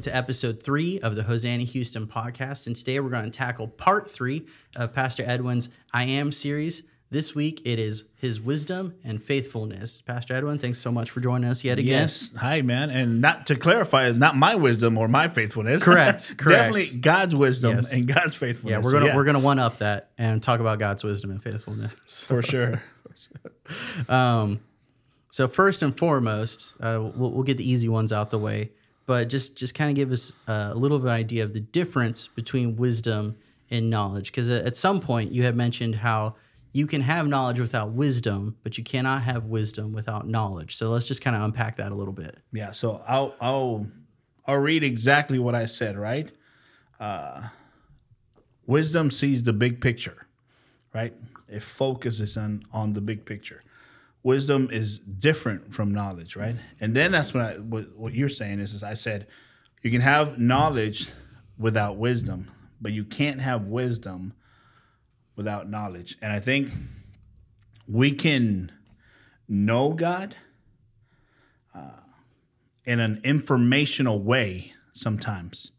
welcome to episode three of the Hosanna Houston podcast. And today we're going to tackle part three of Pastor Edwin's I Am series. This week it is his wisdom and faithfulness. Pastor Edwin, thanks so much for joining us yet again. Yes. Hi, man. And not to clarify, not my wisdom or my faithfulness. Correct, correct. Definitely God's wisdom Yes. and God's faithfulness. Yeah, we're gonna we're gonna one up that and talk about God's wisdom and faithfulness. for sure. Um, so first and foremost, uh, we'll, we'll get the easy ones out the way, but just just kind of give us uh, a little bit of idea of the difference between wisdom and knowledge. Because at some point you have mentioned how you can have knowledge without wisdom, but you cannot have wisdom without knowledge. So let's just kind of unpack that a little bit. Yeah. So I'll I'll I'll read exactly what I said. Right. Uh, wisdom sees the big picture. Right. It focuses on on the big picture. Wisdom is different from knowledge. Right. And then that's what I what, what you're saying is, is I said you can have knowledge without wisdom, but you can't have wisdom without knowledge. And I think we can know God uh, in an informational way sometimes,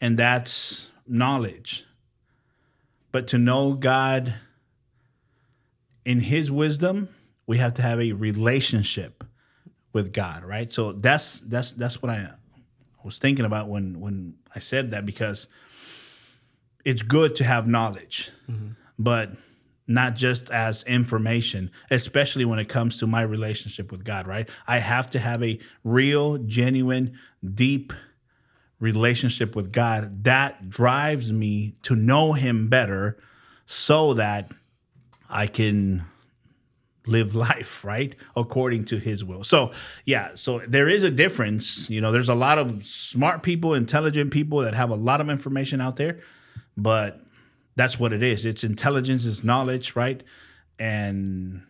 and that's knowledge. But to know God in His wisdom, we have to have a relationship with God, right? So that's that's that's what I was thinking about when when I said that because it's good to have knowledge, mm-hmm. but not just as information, especially when it comes to my relationship with God, right? I have to have a real, genuine, deep relationship with God that drives me to know Him better so that I can live life right? According to his will. So yeah so there is a difference. You know there's a lot of smart people intelligent people that have a lot of information out there but that's what it is. It's intelligence it's knowledge right? And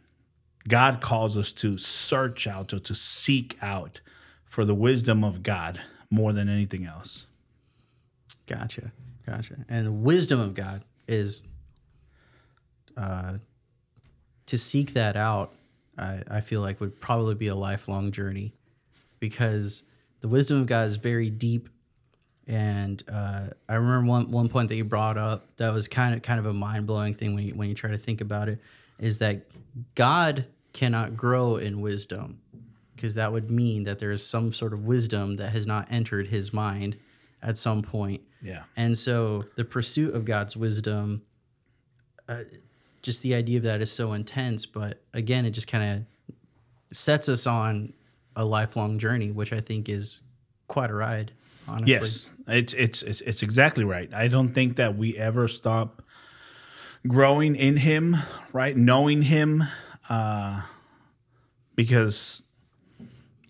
god calls us to search out or to seek out for the wisdom of god more than anything else. Gotcha, gotcha. And wisdom of God is uh, to seek that out. I, I feel like would probably be a lifelong journey because the wisdom of God is very deep. And uh, I remember one, one point that you brought up that was kind of kind of a mind blowing thing when you, when you try to think about it is that God cannot grow in wisdom because that would mean that there is some sort of wisdom that has not entered his mind at some point. yeah And so the pursuit of God's wisdom, uh, just the idea of that is so intense. But again, it just kind of sets us on a lifelong journey, which I think is quite a ride, honestly. Yes, it's, it's it's exactly right. I don't think that we ever stop growing in Him, right? Knowing Him, uh, because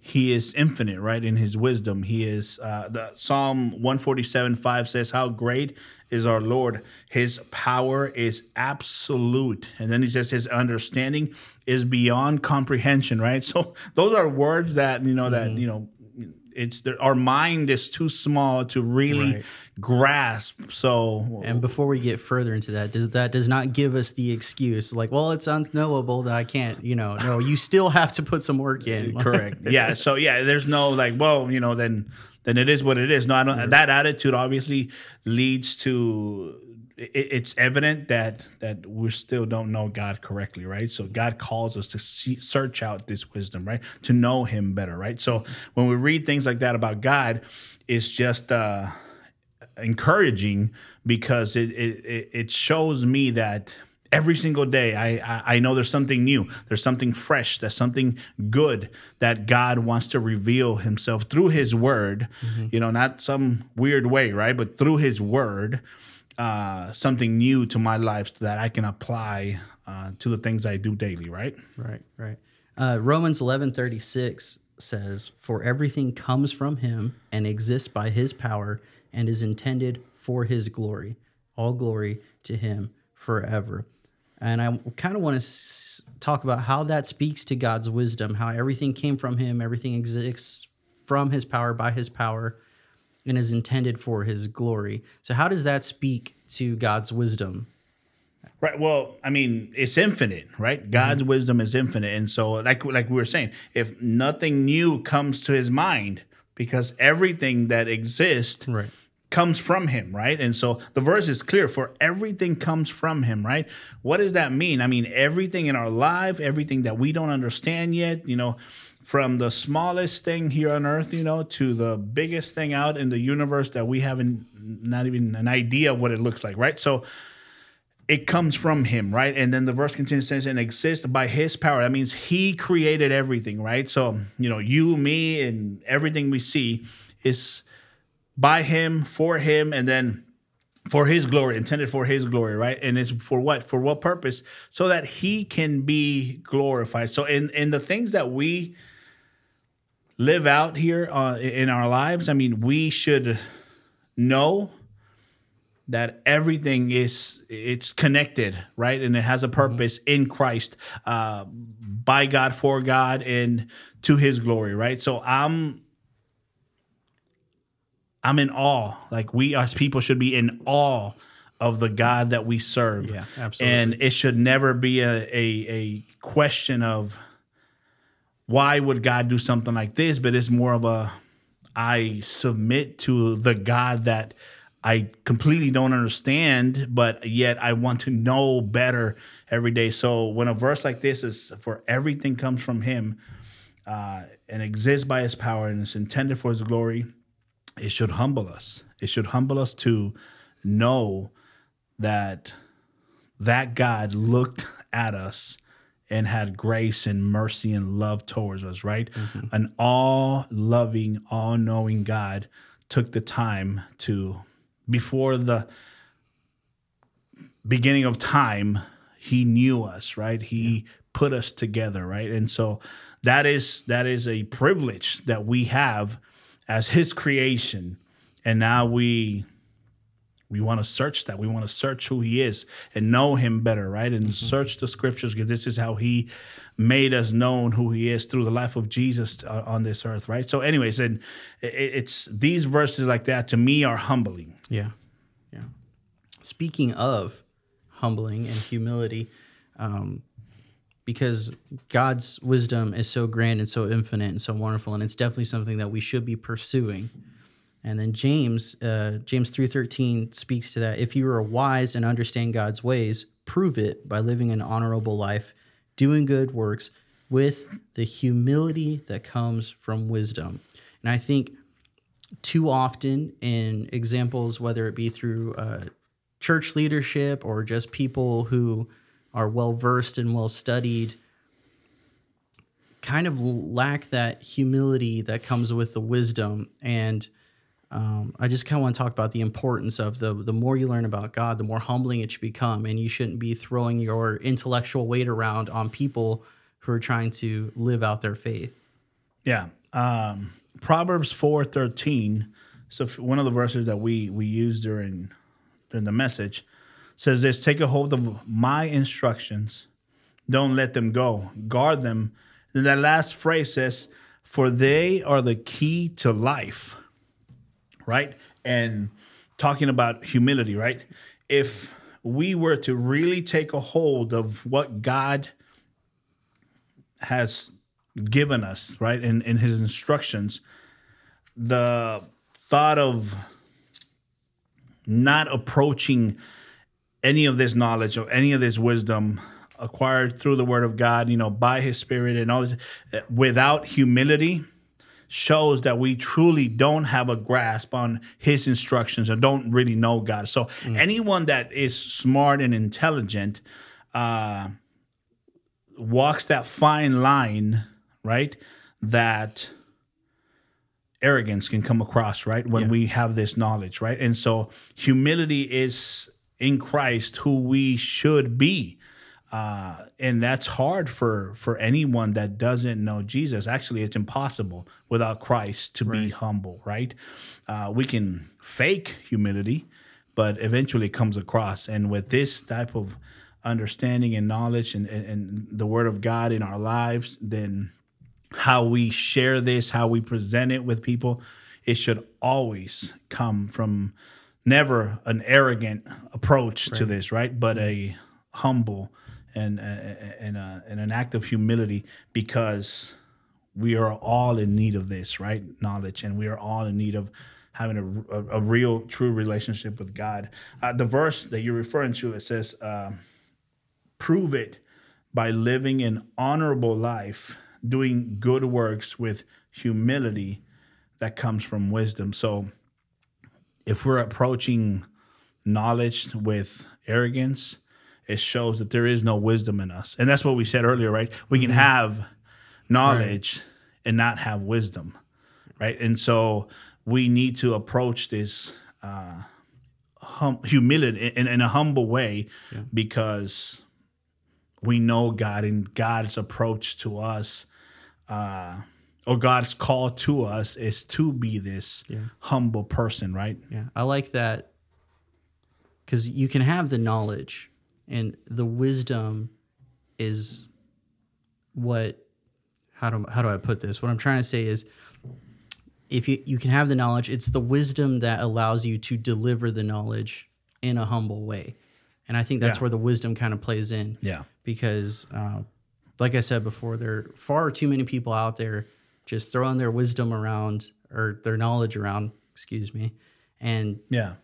He is infinite, right? In His wisdom, He is. Uh, the Psalm one forty seven five says, "How great is our Lord! His power is absolute." And then He says, "His understanding is beyond comprehension." Right. So those are words that you know that you know it's there, our mind is too small to really Right. grasp. So And before we get further into that, does that does not give us the excuse like, well, it's unknowable that I can't, you know, no, you still have to put some work in. correct, yeah. So yeah, there's no like, well, you know, then then it is what it is. No, I don't. That attitude obviously leads to. It, it's evident that that we still don't know God correctly, right? So God calls us to see, search out this wisdom, right? To know Him better, right? So when we read things like that about God, it's just. uh encouraging because it it, it- shows me that every single day I, I I know there's something new there's something fresh there's something good that God wants to reveal himself through his word you know not some weird way right but through his word uh, something new to my life that I can apply uh, to the things I do daily right Right, right. Uh, Romans eleven thirty six says, "For everything comes from Him and exists by His power, and is intended for His glory. All glory to Him forever." And I kind of want to s- talk about how that speaks to God's wisdom, how everything came from Him, everything exists from His power, by His power, and is intended for His glory. So, how does that speak to God's wisdom? Right. Well, I mean, it's infinite, right? God's mm-hmm. wisdom is infinite, and so, like, like we were saying, if nothing new comes to His mind, because everything that exists Right. comes from him, right? And so the verse is clear for everything comes from him, right? What does that mean? I mean, everything in our life, everything that we don't understand yet, you know, from the smallest thing here on earth, you know, to the biggest thing out in the universe that we haven't not even an idea of what it looks like, right? So it comes from him, right? And then the verse continues says, and exists by his power. That means he created everything, right? So, you know, you, me, and everything we see is by him, for him, and then for his glory, intended for his glory, right? And it's for what? For what purpose? So that he can be glorified. So in in the things that we live out here uh, in our lives, I mean, we should know that everything is it's connected right? And it has a purpose in christ uh, by god for god and to his glory right? So i'm i'm in awe. Like we as people should be in awe of the god that we serve. Yeah, absolutely. and it should never be a, a, a question of why would god do something like this but it's more of a I submit to the God that I completely don't understand, but yet I want to know better every day. So when a verse like this is for everything comes from Him uh, and exists by His power and is intended for His glory, it should humble us. It should humble us to know that that God looked at us and had grace and mercy and love towards us, right? Mm-hmm. An all loving, all knowing God took the time to, before the beginning of time, he knew us, right? He put us together, right? And so that is that is a privilege that we have as his creation. And now we we want to search that. We want to search who he is and know him better, right? And search the scriptures because this is how he made us known who he is through the life of Jesus uh, on this earth, right? So, anyways, and it's these verses like that to me are humbling. Yeah. Yeah. Speaking of humbling and humility, um, because God's wisdom is so grand and so infinite and so wonderful, and it's definitely something that we should be pursuing. And then James, uh, James three thirteen speaks to that. If you are wise and understand God's ways, prove it by living an honorable life, doing good works with the humility that comes from wisdom. And I think too often in examples, whether it be through uh, church leadership or just people who are well versed and well studied, kind of lack that humility that comes with the wisdom. And um, I just kind of want to talk about the importance of the the more you learn about God, the more humbling it should become, and you shouldn't be throwing your intellectual weight around on people who are trying to live out their faith. Yeah. Um, Proverbs four thirteen. So one of the verses that we we use during during the message says this: Take a hold of my instructions, don't let them go, guard them. Then that last phrase says, "For they are the key to life." Right, and talking about humility. Right, if we were to really take a hold of what God has given us, right, in, in his instructions, the thought of not approaching any of this knowledge or any of this wisdom acquired through the word of God, you know, by his spirit and all this, uh, without humility shows that we truly don't have a grasp on his instructions or don't really know God. So anyone that is smart and intelligent uh, walks that fine line, right? That arrogance can come across, right? When we have this knowledge, right? And so humility is in Christ who we should be. Uh, and that's hard for for anyone that doesn't know Jesus. Actually, it's impossible without Christ to be humble, right? Uh, we can fake humility, but eventually it comes across. And with this type of understanding and knowledge and, and, and the Word of God in our lives, then how we share this, how we present it with people, it should always come from never an arrogant approach to this, right? But a humble and and, a, and an act of humility because we are all in need of this, right? Knowledge, and we are all in need of having a, a, a real, true relationship with God. Uh, the verse that you're referring to it says, uh, "Prove it by living an honorable life, doing good works with humility that comes from wisdom." So, if we're approaching knowledge with arrogance, it shows that there is no wisdom in us. And that's what we said earlier, right? We can have knowledge right. and not have wisdom, right? And so we need to approach this uh, hum- humility in, in, a humble way yeah. because we know God and God's approach to us. Uh, or God's call to us is to be this yeah. humble person, right? Yeah, I like that because you can have the knowledge, and the wisdom is what. How do how do I put this? What I'm trying to say is, if you you can have the knowledge, it's the wisdom that allows you to deliver the knowledge in a humble way, and I think that's yeah. where the wisdom kind of plays in. Yeah, because. Uh, like I said before, there are far too many people out there just throwing their wisdom around or their knowledge around, excuse me. And yeah,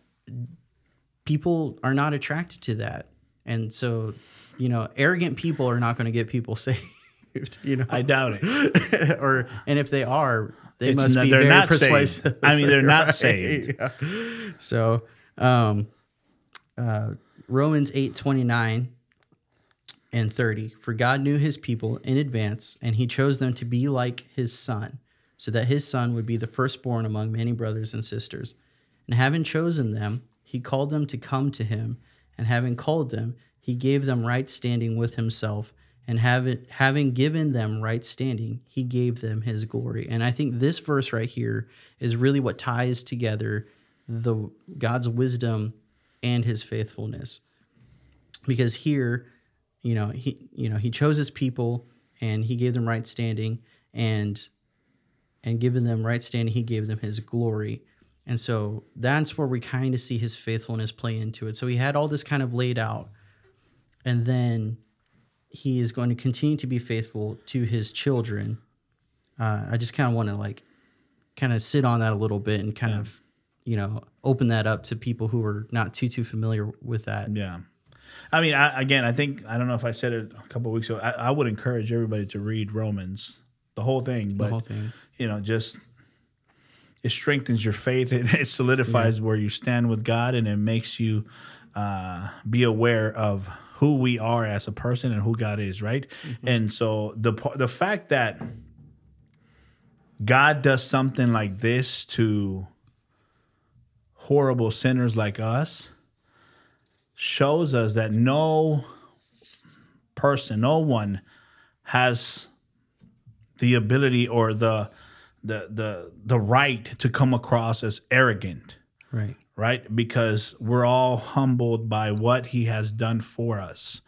people are not attracted to that. And so, you know, arrogant people are not going to get people saved. You know, I doubt it. or and if they are, they it's must not, be very not persuasive. Saved. I mean, they're not right? saved. Yeah. So, um, uh, Romans eight twenty nine and 30. For God knew his people in advance, and he chose them to be like his son, so that his son would be the firstborn among many brothers and sisters. And having chosen them, he called them to come to him, and having called them, he gave them right standing with himself. And having, having given them right standing, he gave them his glory. And I think this verse right here is really what ties together the God's wisdom and his faithfulness. Because here, you know he you know he chose his people and he gave them right standing and and given them right standing he gave them his glory and so that's where we kind of see his faithfulness play into it so he had all this kind of laid out and then he is going to continue to be faithful to his children uh, i just kind of want to like kind of sit on that a little bit and kind yeah. of you know open that up to people who are not too too familiar with that yeah I mean, I, again, I think I don't know if I said it a couple weeks ago. I, I, would encourage everybody to read Romans, the whole thing. But whole thing. you know, just it strengthens your faith. and it solidifies yeah. where you stand with God, and it makes you uh, be aware of who we are as a person and who God is. Right, mm-hmm. and so the the fact that God does something like this to horrible sinners like us shows us that no person, no one has the ability or the the the the right to come across as arrogant. Right. Right? Because we're all humbled by what he has done for us.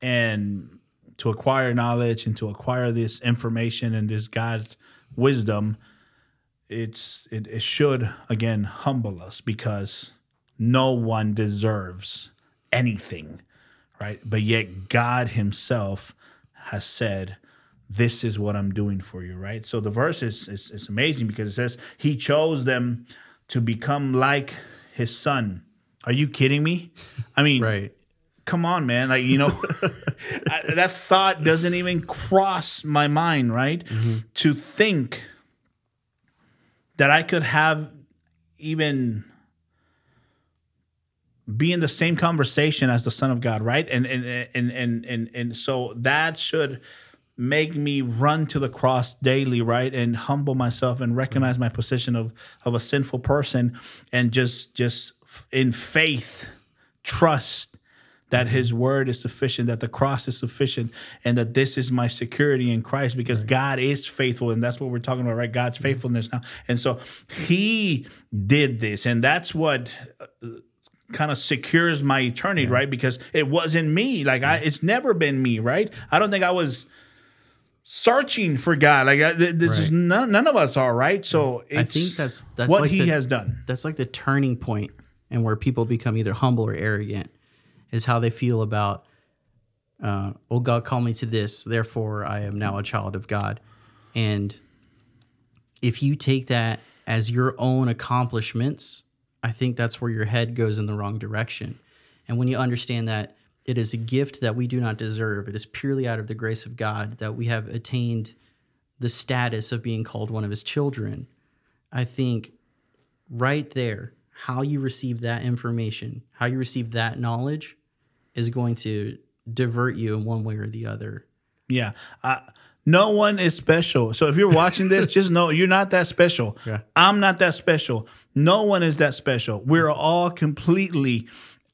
And to acquire knowledge and to acquire this information and this God's wisdom, it's it, it should again humble us because no one deserves anything, right? But yet God Himself has said, This is what I'm doing for you, right? So the verse is, is, is amazing because it says, He chose them to become like His Son. Are you kidding me? I mean, right. Come on, man. Like, you know, I, that thought doesn't even cross my mind, right? Mm-hmm. To think that I could have even be in the same conversation as the son of god right and and and and and, and so that should make me run to the cross daily right and humble myself and recognize my position of of a sinful person and just just in faith trust that his word is sufficient, that the cross is sufficient, and that this is my security in Christ because right. God is faithful. And that's what we're talking about, right? God's faithfulness now. And so he did this. And that's what uh, kind of secures my eternity, yeah. right? Because it wasn't me. Like I, it's never been me, right? I don't think I was searching for God. Like I, this right. is none, none of us are, right? So I think that's that's what like He the, has done. That's like the turning point, and where people become either humble or arrogant, is how they feel about. Uh, oh, God called me to this, therefore I am now a child of God, and if you take that as your own accomplishments, I think that's where your head goes in the wrong direction. And when you understand that it is a gift that we do not deserve, it is purely out of the grace of God that we have attained the status of being called one of his children. I think right there, how you receive that information, how you receive that knowledge is going to divert you in one way or the other. Yeah. Uh, no one is special. So if you're watching this, just know you're not that special. Yeah. I'm not that special. No one is that special. We're all completely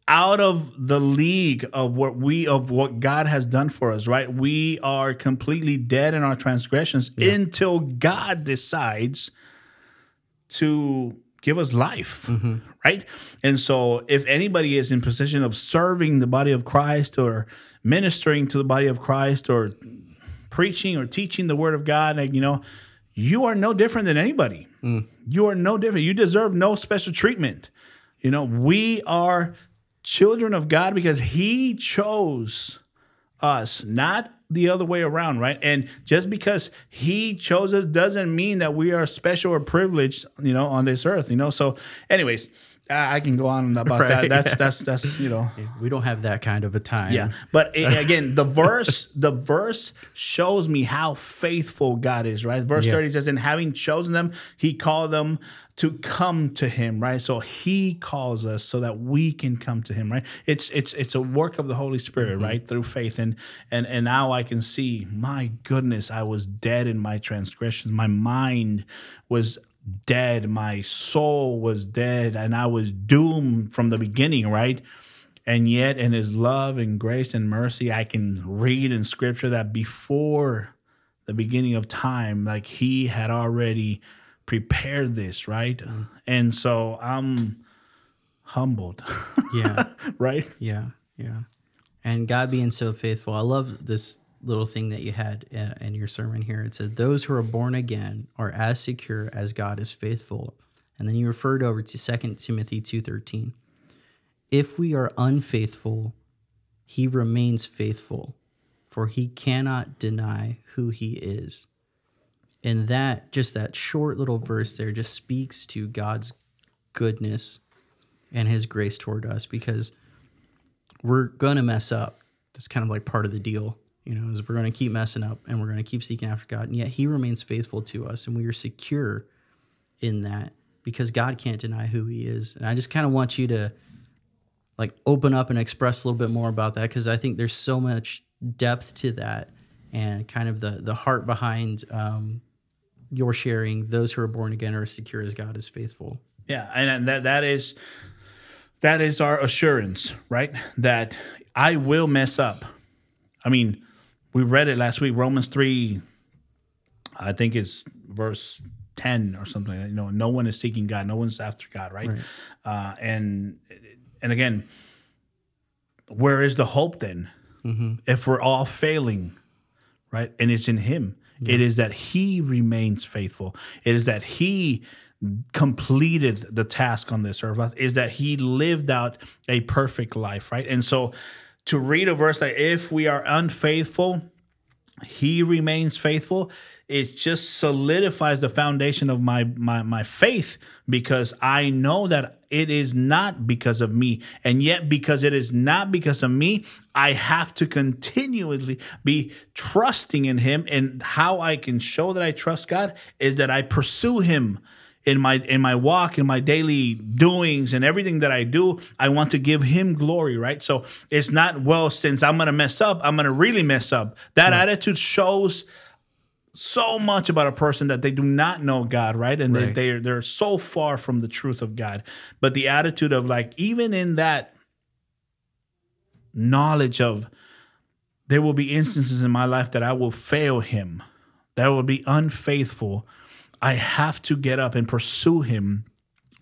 out of the league of what we of what God has done for us, right? We are completely dead in our transgressions until God decides to give us life, mm-hmm. right? And so if anybody is in position of serving the body of Christ or ministering to the body of Christ or preaching or teaching the word of God, like, you know, you are no different than anybody. Mm. You are no different. You deserve no special treatment. You know, we are children of God because He chose us, not the other way around, right? And just because He chose us doesn't mean that we are special or privileged, you know, on this earth, you know. So, anyways, I I can go on about that. That's yeah. that's that's you know. We don't have that kind of a time. Yeah, but a- again, the verse the verse shows me how faithful God is. Right, verse Yeah. thirty says, "And having chosen them, He called them to come to Him." Right, so He calls us so that we can come to Him. Right, it's it's it's a work of the Holy Spirit. Mm-hmm. Right, through faith, and and and now I can see. My goodness, I was dead in my transgressions. My mind was dead. My soul was dead, and I was doomed from the beginning. Right. And yet, in his love and grace and mercy, I can read in scripture that before the beginning of time, like he had already prepared this, right? Mm. And so I'm humbled, Yeah. right? Yeah, yeah. And God being so faithful. I love this little thing that you had uh, in your sermon here. It said, Those who are born again are as secure as God is faithful. And then you referred over to 2 Timothy 2.13. If we are unfaithful, he remains faithful, for he cannot deny who he is. And that, just that short little verse there, just speaks to God's goodness and his grace toward us because we're going to mess up. That's kind of like part of the deal, you know, is we're going to keep messing up and we're going to keep seeking after God. And yet he remains faithful to us and we are secure in that because God can't deny who he is. And I just kind of want you to like open up and express a little bit more about that because I think there's so much depth to that and kind of the the heart behind um, your sharing. Those who are born again are as secure as God is faithful. Yeah, and that that is that is our assurance, right? That I will mess up. I mean, we read it last week, Romans three. I think it's verse ten or something. You know, no one is seeking God, no one's after God, right? Right. Uh, and and again, where is the hope then? If we're all failing, right? And it's in Him. It is that He remains faithful. It is that He completed the task on this earth. Is that He lived out a perfect life, right? And so, to read a verse like, "If we are unfaithful, He remains faithful," it just solidifies the foundation of my my my faith because I know that it is not because of me, and yet because it is not because of me, I have to continuously be trusting in Him. And how I can show that I trust God is that I pursue Him in my in my walk in my daily doings and everything that I do I want to give him glory right so it's not well since I'm going to mess up I'm going to really mess up that attitude shows so much about a person that they do not know God, right? And Right. they they're they're so far from the truth of God. But the attitude of like even in that knowledge of there will be instances in my life that I will fail him, that I will be unfaithful. I have to get up and pursue him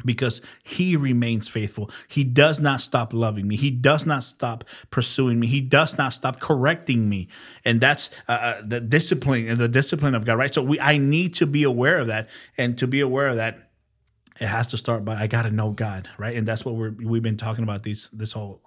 because he remains faithful. He does not stop loving me. He does not stop pursuing me. He does not stop correcting me. And that's uh, uh, the discipline and the discipline of God, right? So we I need to be aware of that and to be aware of that it has to start by I got to know God, right? And that's what we're we've been talking about these this whole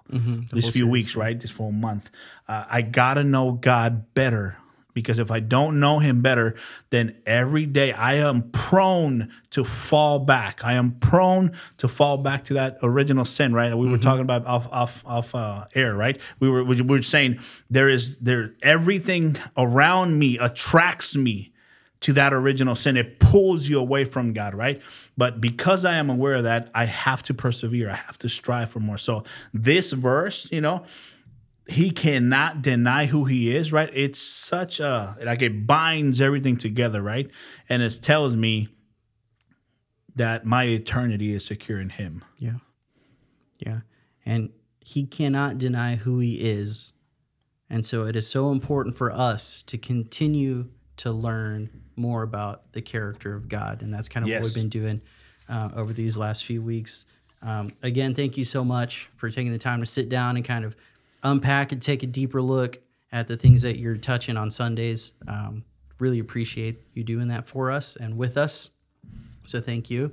these few weeks, right? This whole month. Uh, I got to know God better Because if I don't know him better, then every day I am prone to fall back. I am prone to fall back to that original sin, right? We were talking about off off off uh, air, right? We were we were saying there is there everything around me attracts me to that original sin. It pulls you away from God, right? But because I am aware of that, I have to persevere. I have to strive for more. So this verse, you know, he cannot deny who he is, right? It's such a like it binds everything together, right? And it tells me that my eternity is secure in him. Yeah. Yeah. And he cannot deny who he is. And so it is so important for us to continue to learn more about the character of God. And that's kind of Yes. what we've been doing uh, over these last few weeks. Um, again, thank you so much for taking the time to sit down and kind of unpack and take a deeper look at the things that you're touching on Sundays. Um, really appreciate you doing that for us and with us. So thank you.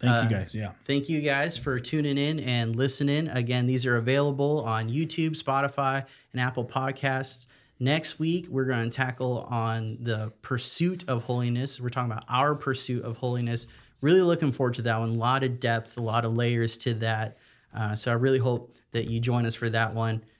Thank you guys. Yeah. Thank you guys for tuning in and listening. Again, these are available on YouTube, Spotify, and Apple Podcasts. Next week, we're going to tackle on the pursuit of holiness. We're talking about our pursuit of holiness. Really looking forward to that one. A lot of depth, a lot of layers to that. Uh, so I really hope that you join us for that one